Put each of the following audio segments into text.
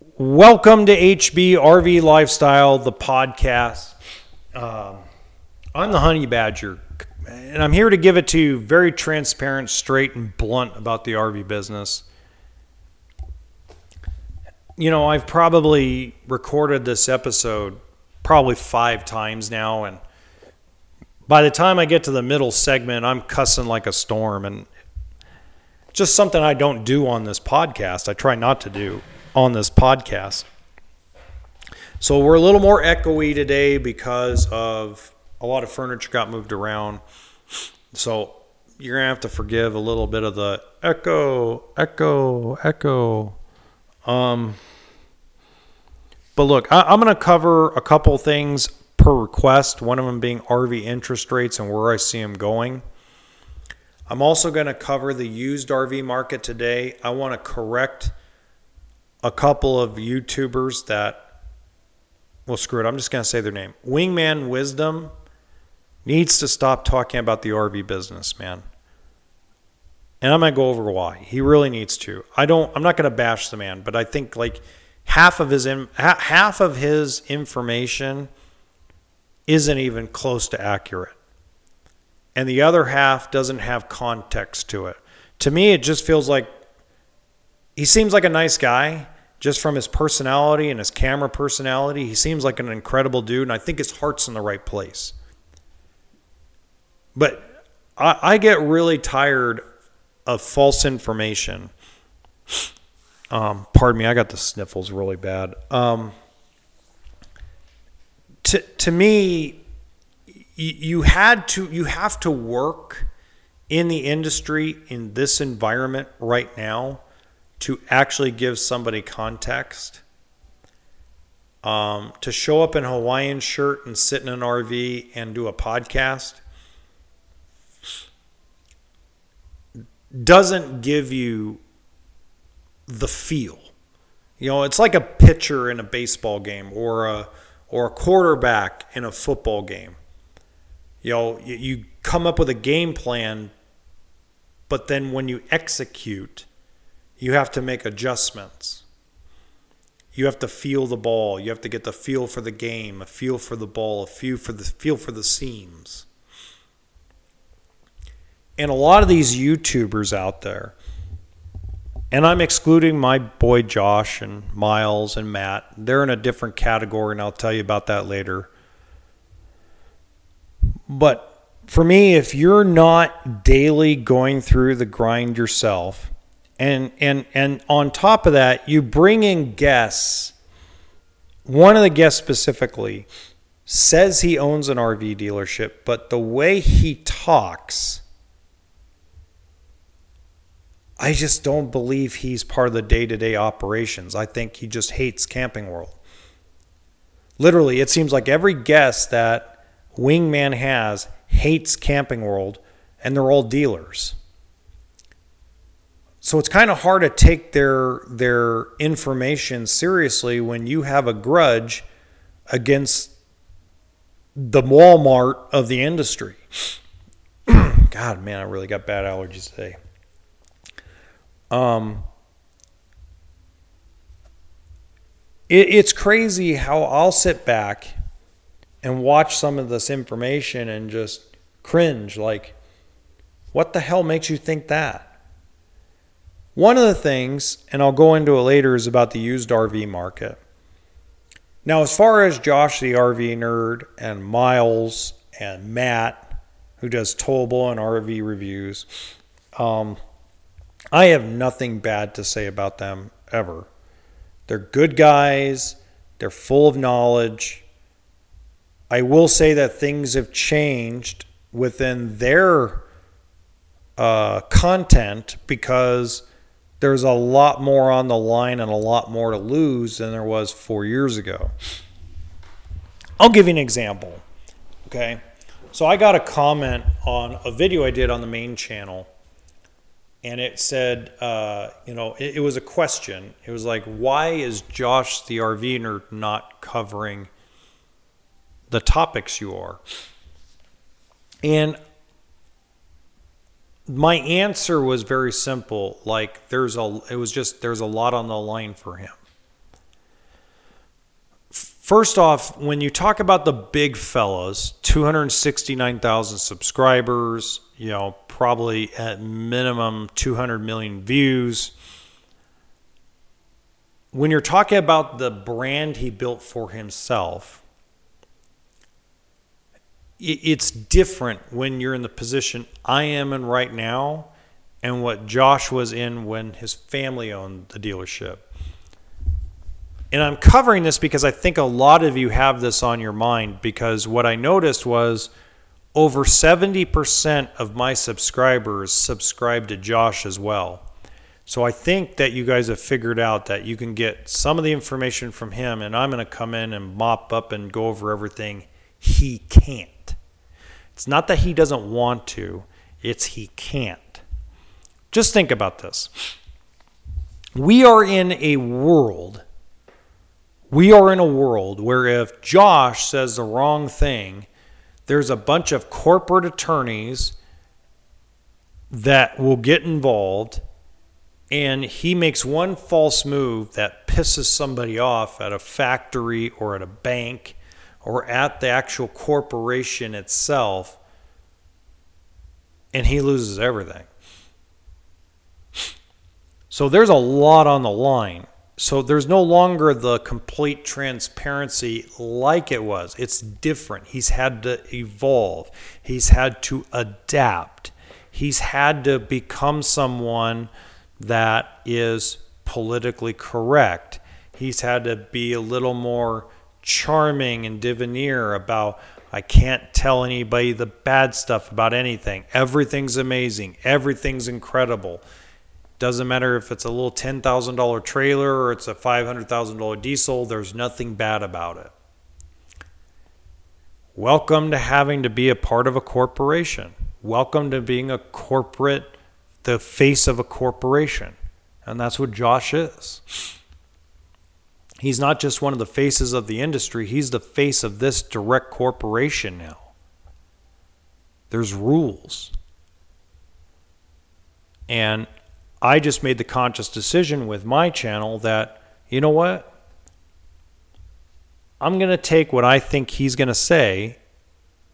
Welcome to HB RV Lifestyle, the podcast. Um, I'm the Honey Badger, and I'm here to give it to you very transparent, straight, and blunt about the RV business. You know, I've probably recorded this episode probably five times now, and by the time I get to the middle segment, I'm cussing like a storm, and just something I don't do on this podcast. I try not to do on this podcast. So we're a little more echoey today because of a lot of furniture got moved around. So you're gonna have to forgive a little bit of the echo, echo, echo. Um, but look, I, I'm gonna cover a couple things per request. One of them being RV interest rates and where I see them going. I'm also to cover the used RV market today. I want to correct a couple of YouTubers that, well, screw it. I'm just going to say their name. Wingman Wisdom needs to stop talking about the RV business, man. And I'm going to go over why. He really needs to. I don't, I'm not going to bash the man, but I think like half of his, half of his information isn't even close to accurate and the other half doesn't have context to it. To me, it just feels like he seems like a nice guy just from his personality and his camera personality. He seems like an incredible dude, and I think his heart's in the right place. But I, I get really tired of false information. Um, pardon me, I got the sniffles really bad. Um, to, to me, you had to you have to work in the industry in this environment right now to actually give somebody context. Um, to show up in a Hawaiian shirt and sit in an RV and do a podcast doesn't give you the feel. You know, it's like a pitcher in a baseball game or a or a quarterback in a football game you know, you, you come up with a game plan, but then when you execute, you have to make adjustments. You have to feel the ball. You have to get the feel for the game, a feel for the ball, a feel for the feel for the seams. And a lot of these YouTubers out there, and I'm excluding my boy Josh and Miles and Matt. They're in a different category, and I'll tell you about that later. But for me, if you're not daily going through the grind yourself, and and and on top of that, you bring in guests. One of the guests specifically says he owns an RV dealership, but the way he talks, I just don't believe he's part of the day to day operations. I think he just hates Camping World. Literally, it seems like every guest that Wingman has hates Camping World, and they're all dealers. So it's kind of hard to take their their information seriously when you have a grudge against the Walmart of the industry. God, man, I really got bad allergies today. Um, it, it's crazy how I'll sit back and watch some of this information and just cringe like, what the hell makes you think that? One of the things, and I'll go into it later, is about the used RV market. Now, as far as Josh the RV nerd and Miles and Matt, who does towable and RV reviews, um, I have nothing bad to say about them ever. They're good guys, they're full of knowledge, I will say that things have changed within their uh, content because there's a lot more on the line and a lot more to lose than there was four years ago. I'll give you an example. Okay. So I got a comment on a video I did on the main channel, and it said, uh, you know, it, it was a question. It was like, why is Josh the RV nerd not covering the topics you are. And my answer was very simple like there's a it was just there's a lot on the line for him First off, when you talk about the big fellas, 269,000 subscribers, you know, probably at minimum 200 million views. When you're talking about the brand he built for himself, it's different when you're in the position I am in right now and what Josh was in when his family owned the dealership. And I'm covering this because I think a lot of you have this on your mind because what I noticed was over 70% of my subscribers subscribe to Josh as well. So I think that you guys have figured out that you can get some of the information from him, and I'm going to come in and mop up and go over everything he can't. It's not that he doesn't want to, it's he can't. Just think about this. We are in a world, we are in a world where if Josh says the wrong thing, there's a bunch of corporate attorneys that will get involved and he makes one false move that pisses somebody off at a factory or at a bank or at the actual corporation itself, and he loses everything. So there's a lot on the line. So there's no longer the complete transparency like it was. It's different. He's had to evolve, he's had to adapt, he's had to become someone that is politically correct. He's had to be a little more charming and debonair about I can't tell anybody the bad stuff about anything. Everything's amazing. Everything's incredible. Doesn't matter if it's a little $10,000 trailer or it's a $500,000 diesel, there's nothing bad about it. Welcome to having to be a part of a corporation. Welcome to being a corporate, the face of a corporation. And that's what Josh is. He's not just one of the faces of the industry, he's the face of this direct corporation now. There's rules. And I just made the conscious decision with my channel that, you know what? I'm going to take what I think he's going to say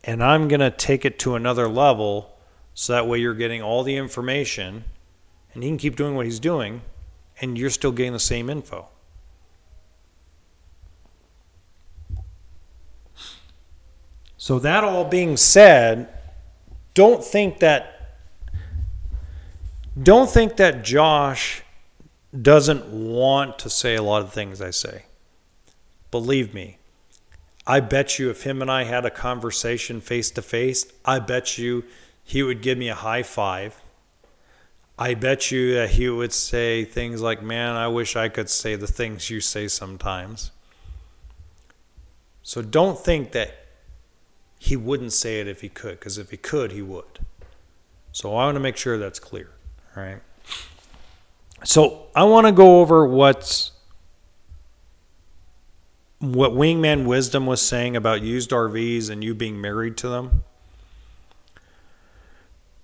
and I'm going to take it to another level so that way you're getting all the information and he can keep doing what he's doing and you're still getting the same info. So, that all being said, don't think that don't think that Josh doesn't want to say a lot of things I say. Believe me, I bet you if him and I had a conversation face to face, I bet you he would give me a high five. I bet you that he would say things like, Man, I wish I could say the things you say sometimes. So don't think that he wouldn't say it if he could, because if he could, he would. So I want to make sure that's clear. All right. So I want to go over what's what Wingman Wisdom was saying about used RVs and you being married to them.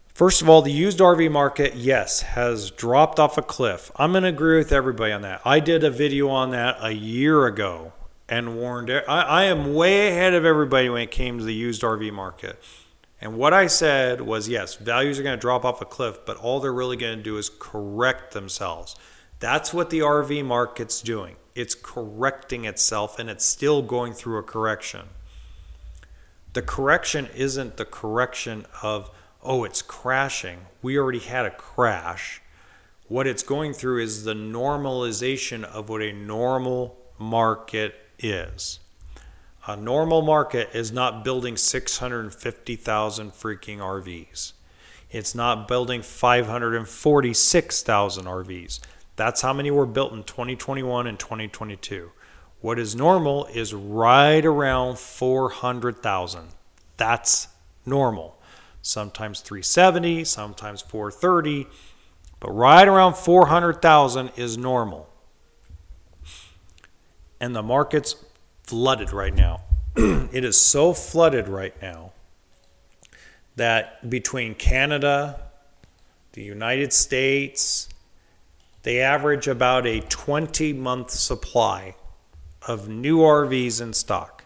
First of all, the used RV market, yes, has dropped off a cliff. I'm going to agree with everybody on that. I did a video on that a year ago and warned. I, I am way ahead of everybody when it came to the used RV market. And what I said was yes, values are going to drop off a cliff, but all they're really going to do is correct themselves. That's what the RV market's doing. It's correcting itself and it's still going through a correction. The correction isn't the correction of, oh, it's crashing. We already had a crash. What it's going through is the normalization of what a normal market is. A normal market is not building 650,000 freaking RVs. It's not building 546,000 RVs. That's how many were built in 2021 and 2022. What is normal is right around 400,000. That's normal. Sometimes 370, sometimes 430, but right around 400,000 is normal and the market's flooded right now. it is so flooded right now that between Canada, the United States, they average about a 20 month supply of new RVs in stock.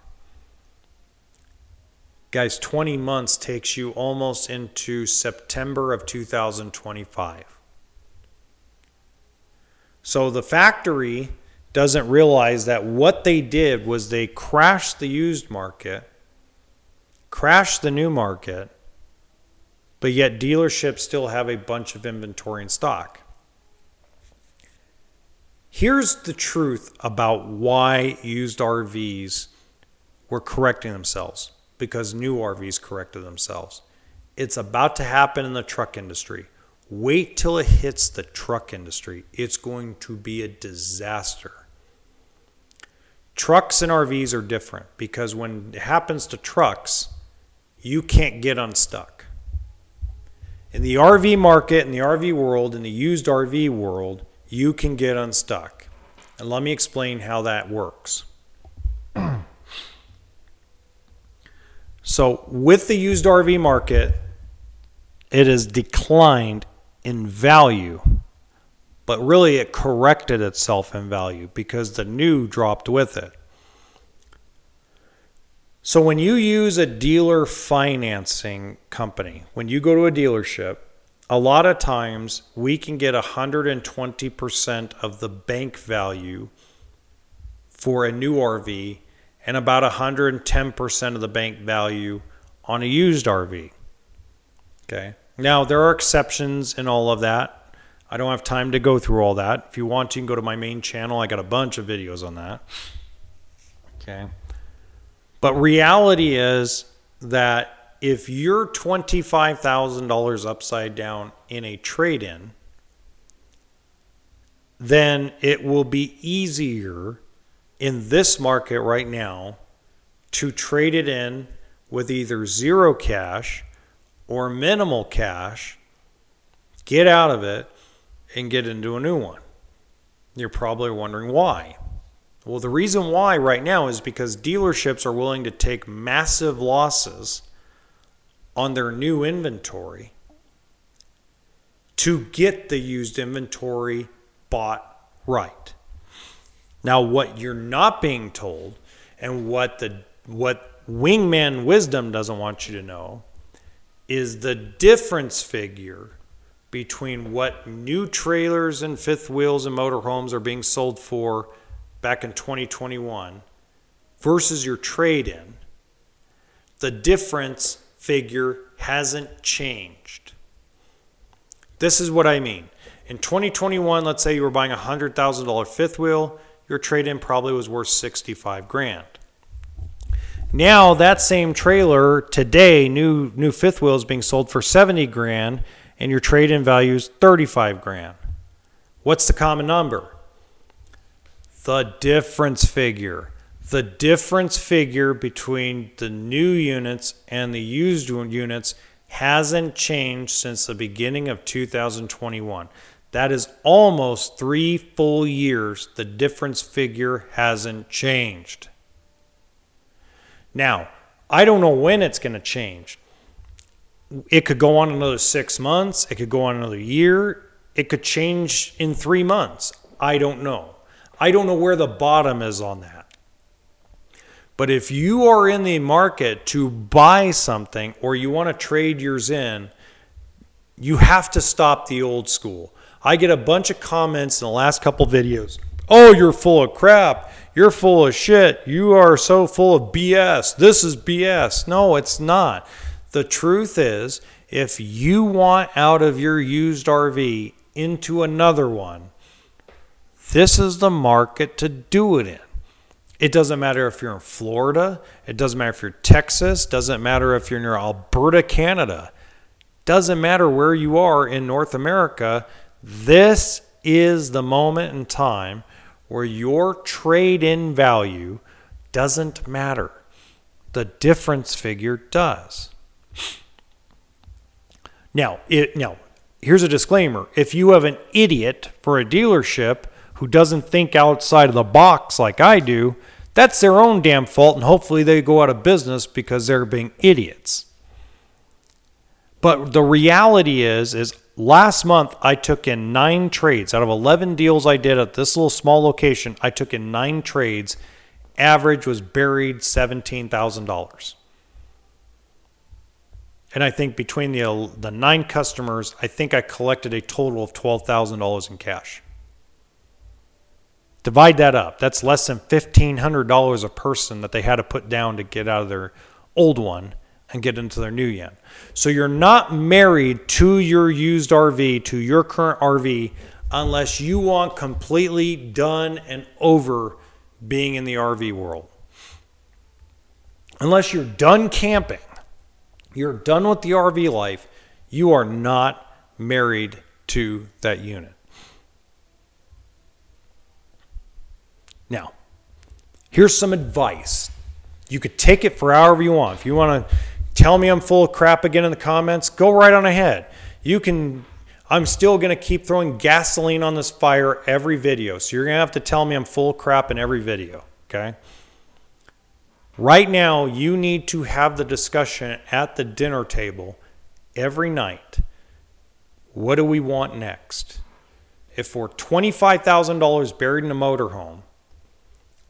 Guys, 20 months takes you almost into September of 2025. So the factory doesn't realize that what they did was they crashed the used market, crashed the new market, but yet dealerships still have a bunch of inventory in stock. Here's the truth about why used RVs were correcting themselves because new RVs corrected themselves. It's about to happen in the truck industry. Wait till it hits the truck industry. It's going to be a disaster. Trucks and RVs are different because when it happens to trucks, you can't get unstuck. In the RV market, in the RV world, in the used RV world, you can get unstuck. And let me explain how that works. so, with the used RV market, it has declined in value, but really it corrected itself in value because the new dropped with it. So when you use a dealer financing company, when you go to a dealership, a lot of times we can get 120% of the bank value for a new RV and about 110% of the bank value on a used RV. Okay. Now, there are exceptions in all of that. I don't have time to go through all that. If you want to, you can go to my main channel. I got a bunch of videos on that. Okay. But reality is that if you're $25,000 upside down in a trade in, then it will be easier in this market right now to trade it in with either zero cash or minimal cash, get out of it, and get into a new one. You're probably wondering why. Well, the reason why right now is because dealerships are willing to take massive losses on their new inventory to get the used inventory bought right. Now, what you're not being told and what the what wingman wisdom doesn't want you to know is the difference figure between what new trailers and fifth wheels and motorhomes are being sold for back in 2021 versus your trade in, the difference figure hasn't changed. This is what I mean. In 2021, let's say you were buying a $100,000 fifth wheel, your trade in probably was worth 65 grand. Now that same trailer today, new new fifth wheel is being sold for 70 grand and your trade-in value is 35 grand. What's the common number? The difference figure. The difference figure between the new units and the used units hasn't changed since the beginning of 2021. That is almost three full years. The difference figure hasn't changed. Now, I don't know when it's going to change. It could go on another six months, it could go on another year, it could change in three months. I don't know. I don't know where the bottom is on that. But if you are in the market to buy something or you want to trade yours in, you have to stop the old school. I get a bunch of comments in the last couple videos. Oh, you're full of crap. You're full of shit. You are so full of BS. This is BS. No, it's not. The truth is, if you want out of your used RV into another one, this is the market to do it in. It doesn't matter if you're in Florida, it doesn't matter if you're Texas, doesn't matter if you're near Alberta, Canada. Doesn't matter where you are in North America. This is the moment in time where your trade in value doesn't matter. The difference figure does. Now, it, now, here's a disclaimer. If you have an idiot for a dealership who doesn't think outside of the box like I do, that's their own damn fault, and hopefully they go out of business because they're being idiots. But the reality is, is last month I took in nine trades out of 11 deals I did at this little small location. I took in nine trades average was buried $17,000. And I think between the, the nine customers, I think I collected a total of $12,000 in cash. Divide that up. That's less than $1,500 a person that they had to put down to get out of their old one and get into their new yen. So you're not married to your used RV, to your current RV, unless you want completely done and over being in the RV world. Unless you're done camping, you're done with the RV life, you are not married to that unit. Now, here's some advice. You could take it for however you want. If you want to tell me I'm full of crap again in the comments, go right on ahead. You can I'm still going to keep throwing gasoline on this fire every video. So you're going to have to tell me I'm full of crap in every video, okay? Right now, you need to have the discussion at the dinner table every night. What do we want next? If we're $25,000 buried in a motorhome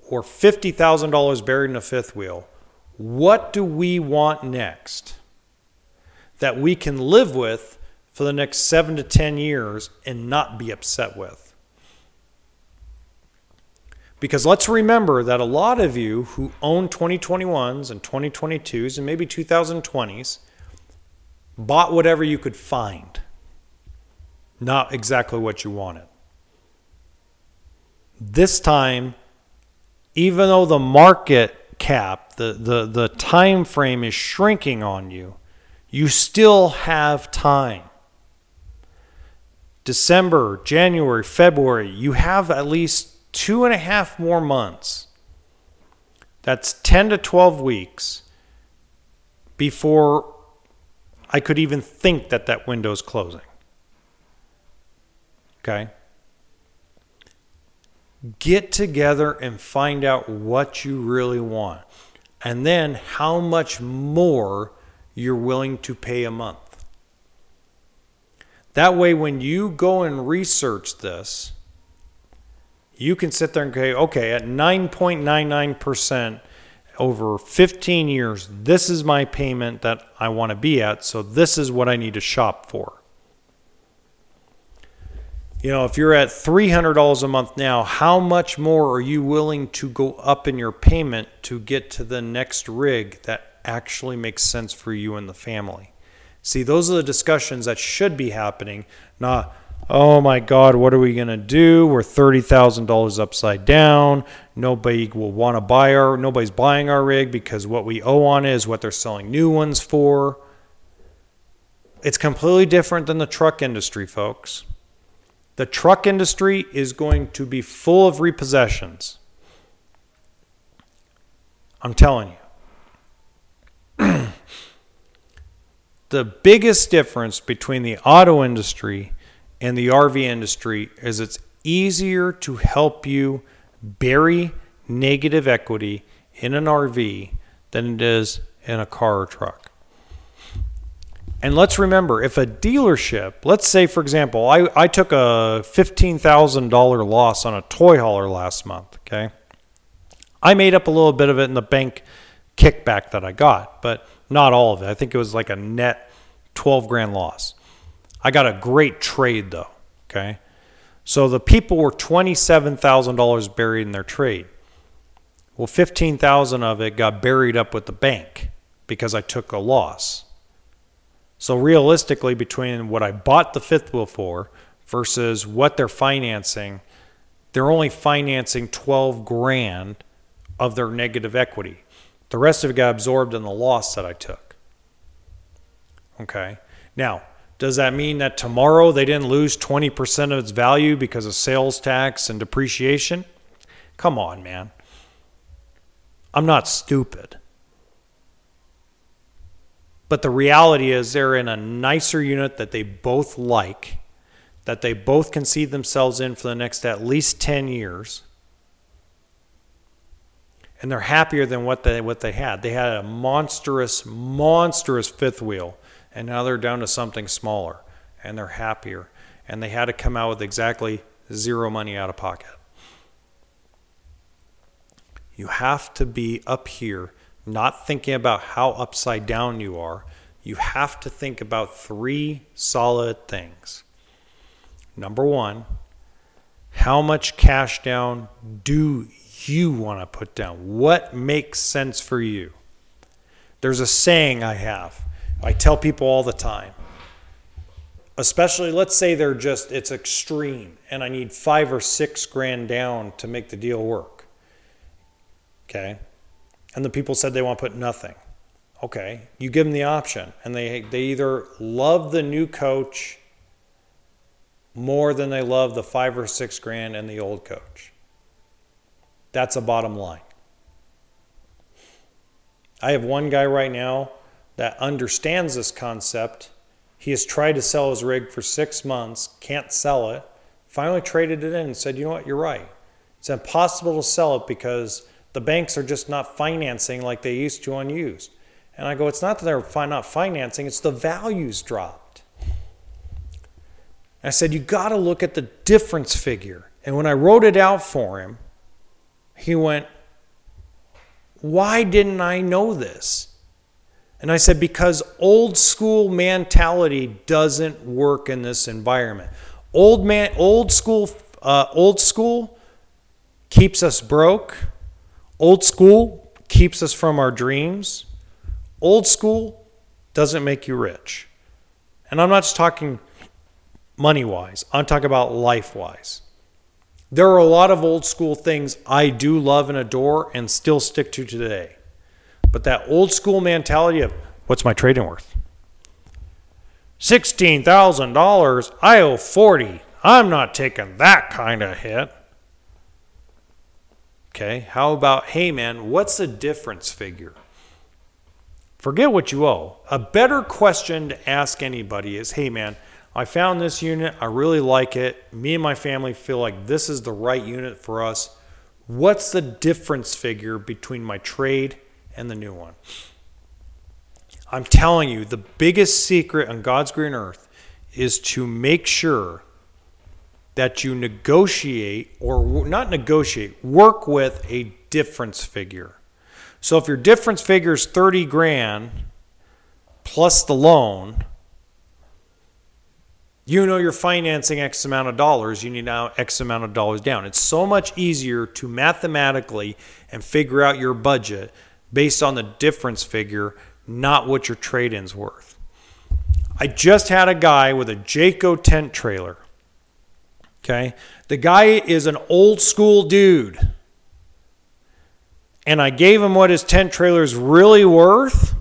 or $50,000 buried in a fifth wheel, what do we want next that we can live with for the next seven to 10 years and not be upset with. Because let's remember that a lot of you who own 2021s and 2022s and maybe 2020s bought whatever you could find, not exactly what you wanted. This time, even though the market cap, the, the, the time frame is shrinking on you, you still have time. December, January, February, you have at least two and a half more months. That's 10 to 12 weeks before I could even think that that window is closing. Okay? Get together and find out what you really want. And then how much more you're willing to pay a month. That way, when you go and research this, you can sit there and say, okay, at 9.99% over 15 years, this is my payment that I want to be at. So this is what I need to shop for. You know, if you're at $300 a month now, how much more are you willing to go up in your payment to get to the next rig that actually makes sense for you and the family? See, those are the discussions that should be happening, not, oh my God, what are we going to do? We're $30,000 upside down. Nobody will want to buy our, nobody's buying our rig because what we owe on it is what they're selling new ones for. It's completely different than the truck industry, folks. The truck industry is going to be full of repossessions. I'm telling you. the biggest difference between the auto industry and the RV industry is it's easier to help you bury negative equity in an RV than it is in a car or truck. And let's remember if a dealership, let's say, for example, I, I took a $15,000 loss on a toy hauler last month, okay? I made up a little bit of it in the bank kickback that I got, but not all of it. I think it was like a net 12 grand loss. I got a great trade though. Okay. So the people were $27,000 buried in their trade. Well, 15,000 of it got buried up with the bank because I took a loss. So realistically between what I bought the fifth wheel for versus what they're financing, they're only financing 12 grand of their negative equity. The rest of it got absorbed in the loss that I took. Okay. Now, does that mean that tomorrow they didn't lose 20% of its value because of sales tax and depreciation? Come on, man. I'm not stupid. But the reality is they're in a nicer unit that they both like, that they both can see themselves in for the next at least 10 years and they're happier than what they what they had. They had a monstrous, monstrous fifth wheel, and now they're down to something smaller, and they're happier. And they had to come out with exactly zero money out of pocket. You have to be up here, not thinking about how upside down you are. You have to think about three solid things. Number one, how much cash down do you want to put down? What makes sense for you? There's a saying I have, I tell people all the time. Especially, let's say they're just, it's extreme and I need five or six grand down to make the deal work. Okay. And the people said they want to put nothing. Okay. You give them the option and they, they either love the new coach more than they love the five or six grand and the old coach. That's a bottom line. I have one guy right now that understands this concept. He has tried to sell his rig for six months, can't sell it. Finally traded it in and said, you know what, you're right. It's impossible to sell it because the banks are just not financing like they used to on used. And I go, it's not that they're not financing, it's the values drop. I said, You got to look at the difference figure. And when I wrote it out for him, he went, Why didn't I know this? And I said, Because old school mentality doesn't work in this environment. Old man, old school, uh, old school keeps us broke. Old school keeps us from our dreams. Old school doesn't make you rich. And I'm not just talking money wise. I'm talking about life wise. There are a lot of old school things I do love and adore and still stick to today. But that old school mentality of what's my trading worth? $16,000. I owe 40. I'm not taking that kind of hit. Okay, how about, hey man, what's the difference figure? Forget what you owe. A better question to ask anybody is, hey man, I found this unit. I really like it. Me and my family feel like this is the right unit for us. What's the difference figure between my trade and the new one? I'm telling you, the biggest secret on God's green earth is to make sure that you negotiate or not negotiate, work with a difference figure. So if your difference figure is 30 grand plus the loan, you know you're financing X amount of dollars, you need now X amount of dollars down. It's so much easier to mathematically and figure out your budget based on the difference figure, not what your trade in's worth. I just had a guy with a Jayco tent trailer. Okay. The guy is an old school dude. And I gave him what his tent trailer is really worth.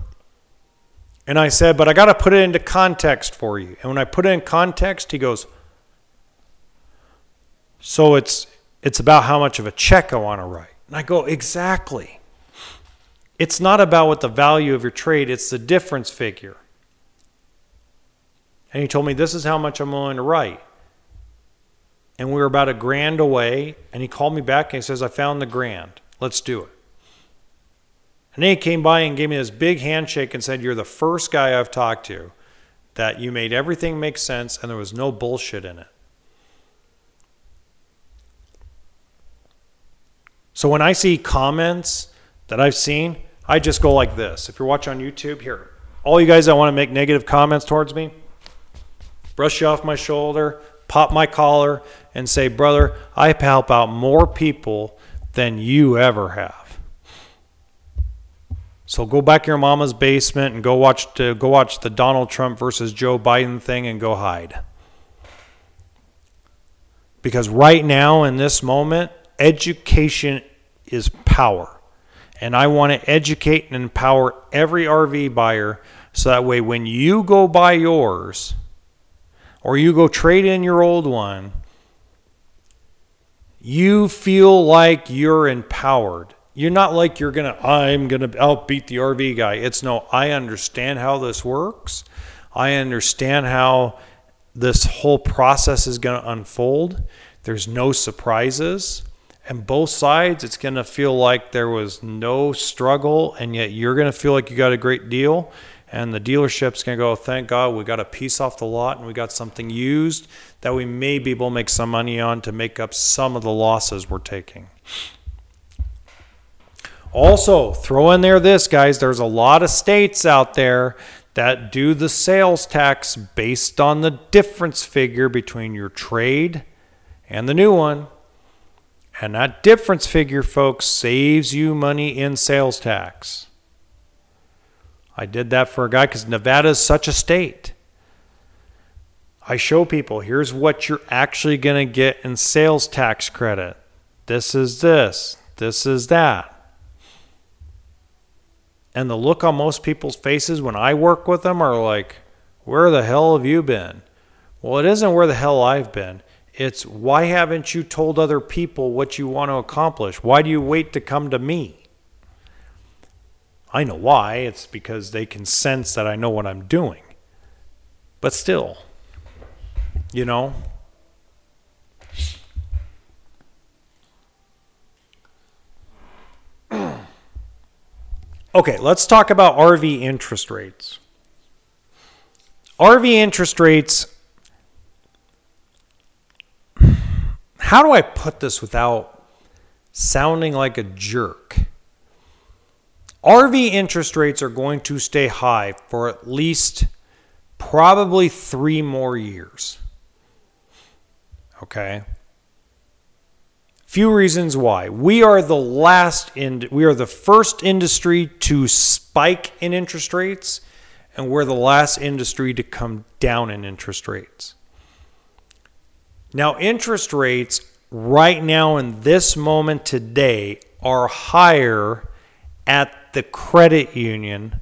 And I said, but I got to put it into context for you. And when I put it in context, he goes, so it's it's about how much of a check I want to write. And I go, exactly. It's not about what the value of your trade, it's the difference figure. And he told me, this is how much I'm willing to write. And we were about a grand away, and he called me back and he says, I found the grand. Let's do it. And then he came by and gave me this big handshake and said, You're the first guy I've talked to that you made everything make sense and there was no bullshit in it. So when I see comments that I've seen, I just go like this. If you're watching on YouTube, here, all you guys that want to make negative comments towards me, brush you off my shoulder, pop my collar, and say, Brother, I help out more people than you ever have. So go back to your mama's basement and go watch to, go watch the Donald Trump versus Joe Biden thing and go hide. Because right now in this moment, education is power. And I want to educate and empower every RV buyer so that way when you go buy yours or you go trade in your old one, you feel like you're empowered you're not like you're going to, I'm going to outbeat the RV guy. It's no, I understand how this works. I understand how this whole process is going to unfold. There's no surprises. And both sides, it's going to feel like there was no struggle, and yet you're going to feel like you got a great deal. And the dealership's going to go, thank God we got a piece off the lot and we got something used that we may be able to make some money on to make up some of the losses we're taking. Also, throw in there this, guys. There's a lot of states out there that do the sales tax based on the difference figure between your trade and the new one. And that difference figure, folks, saves you money in sales tax. I did that for a guy because Nevada is such a state. I show people here's what you're actually going to get in sales tax credit. This is this, this is that. And the look on most people's faces when I work with them are like, Where the hell have you been? Well, it isn't where the hell I've been. It's why haven't you told other people what you want to accomplish? Why do you wait to come to me? I know why. It's because they can sense that I know what I'm doing. But still, you know? okay, let's talk about RV interest rates. RV interest rates how do I put this without sounding like a jerk? RV interest rates are going to stay high for at least probably three more years. Okay. Few reasons why. We are the last in we are the first industry to spike in interest rates and we're the last industry to come down in interest rates. Now, interest rates right now in this moment today are higher at the credit union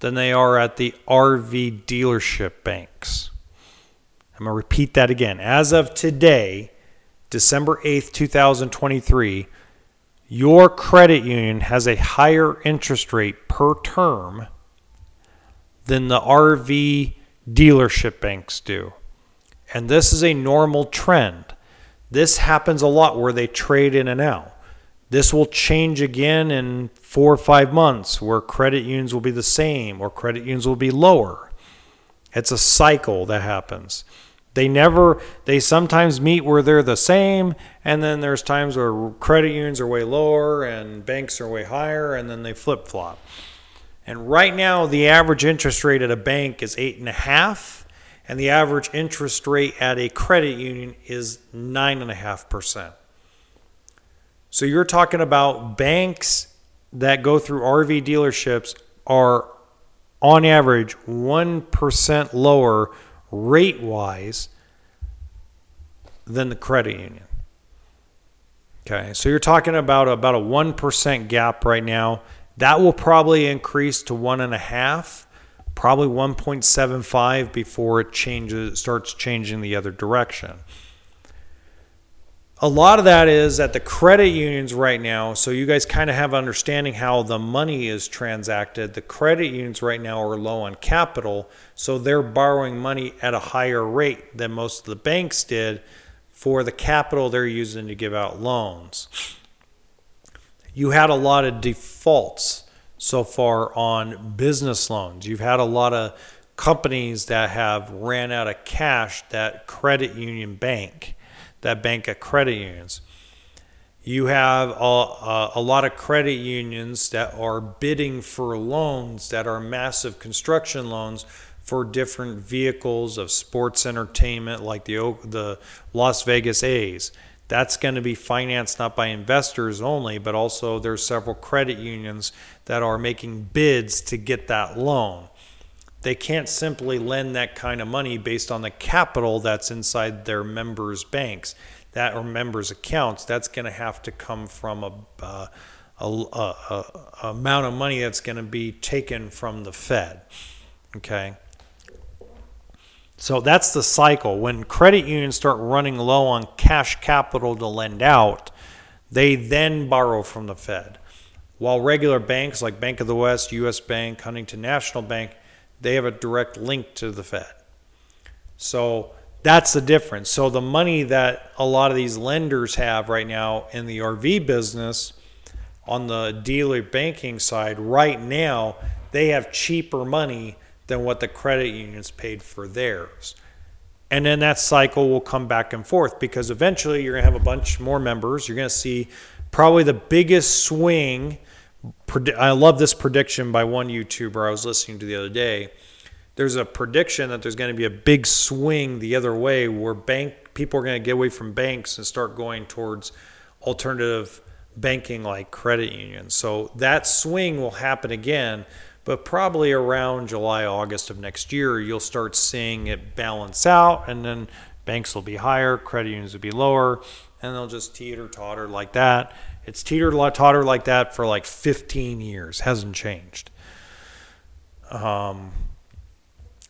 than they are at the RV dealership banks. I'm going to repeat that again. As of today, December 8th, 2023, your credit union has a higher interest rate per term than the RV dealership banks do. And this is a normal trend. This happens a lot where they trade in and out. This will change again in four or five months where credit unions will be the same or credit unions will be lower. It's a cycle that happens. They never, they sometimes meet where they're the same, and then there's times where credit unions are way lower and banks are way higher, and then they flip flop. And right now, the average interest rate at a bank is eight and a half and the average interest rate at a credit union is 9.5%. So you're talking about banks that go through RV dealerships are on average 1% lower rate wise than the credit union. Okay, so you're talking about about a 1% gap right now. That will probably increase to one and a half probably 1.75 before it changes starts changing the other direction. A lot of that is at the credit unions right now, so you guys kind of have understanding how the money is transacted. The credit unions right now are low on capital, so they're borrowing money at a higher rate than most of the banks did for the capital they're using to give out loans. You had a lot of defaults so far on business loans. You've had a lot of companies that have ran out of cash that credit union bank, that bank of credit unions. You have a, a, lot of credit unions that are bidding for loans that are massive construction loans for different vehicles of sports entertainment, like the the Las Vegas A's. That's going to be financed not by investors only, but also there's several credit unions that are making bids to get that loan. They can't simply lend that kind of money based on the capital that's inside their members' banks, that or members' accounts. That's going to have to come from a, uh, a, a, a amount of money that's going to be taken from the Fed. Okay. So that's the cycle. When credit unions start running low on cash capital to lend out, they then borrow from the Fed. While regular banks like Bank of the West, US Bank, Huntington National Bank, they have a direct link to the Fed. So that's the difference. So the money that a lot of these lenders have right now in the RV business on the dealer banking side right now, they have cheaper money than what the credit unions paid for theirs. And then that cycle will come back and forth because eventually you're going to have a bunch more members. You're going to see probably the biggest swing I love this prediction by one YouTuber I was listening to the other day. There's a prediction that there's going to be a big swing the other way where bank people are going to get away from banks and start going towards alternative banking like credit unions. So that swing will happen again, but probably around July, August of next year, you'll start seeing it balance out, and then banks will be higher, credit unions will be lower, and they'll just teeter totter like that. It's teeter totter like that for like 15 years, hasn't changed. Um,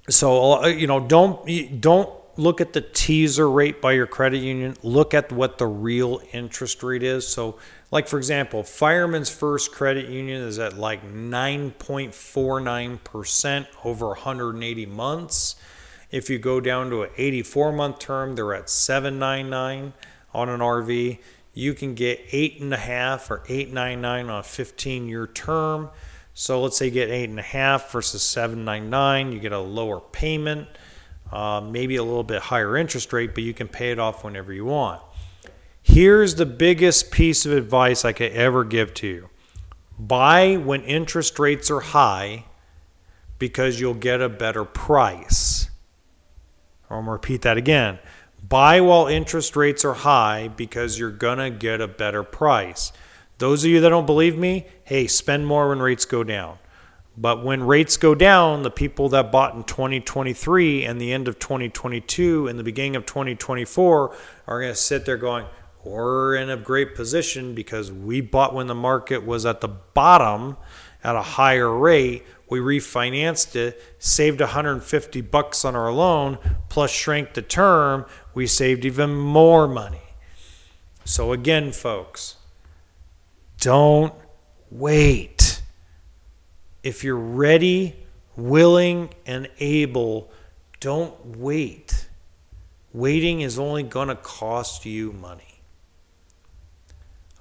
so uh, you know, don't don't look at the teaser rate by your credit union. Look at what the real interest rate is. So, like for example, Fireman's First Credit Union is at like 9.49% over 180 months. If you go down to an 84 month term, they're at 799 on an RV. You can get eight and a half or 899 on a 15 year term. So let's say you get eight and a half versus 799, you get a lower payment uh, maybe a little bit higher interest rate, but you can pay it off whenever you want. Here's the biggest piece of advice I could ever give to you buy when interest rates are high because you'll get a better price. I'm going to repeat that again. Buy while interest rates are high because you're going to get a better price. Those of you that don't believe me, hey, spend more when rates go down. But when rates go down, the people that bought in 2023 and the end of 2022 and the beginning of 2024 are going to sit there going, we're in a great position because we bought when the market was at the bottom at a higher rate. We refinanced it, saved 150 bucks on our loan, plus shrank the term. We saved even more money. So, again, folks, don't wait if you're ready, willing, and able, don't wait. Waiting is only going to cost you money.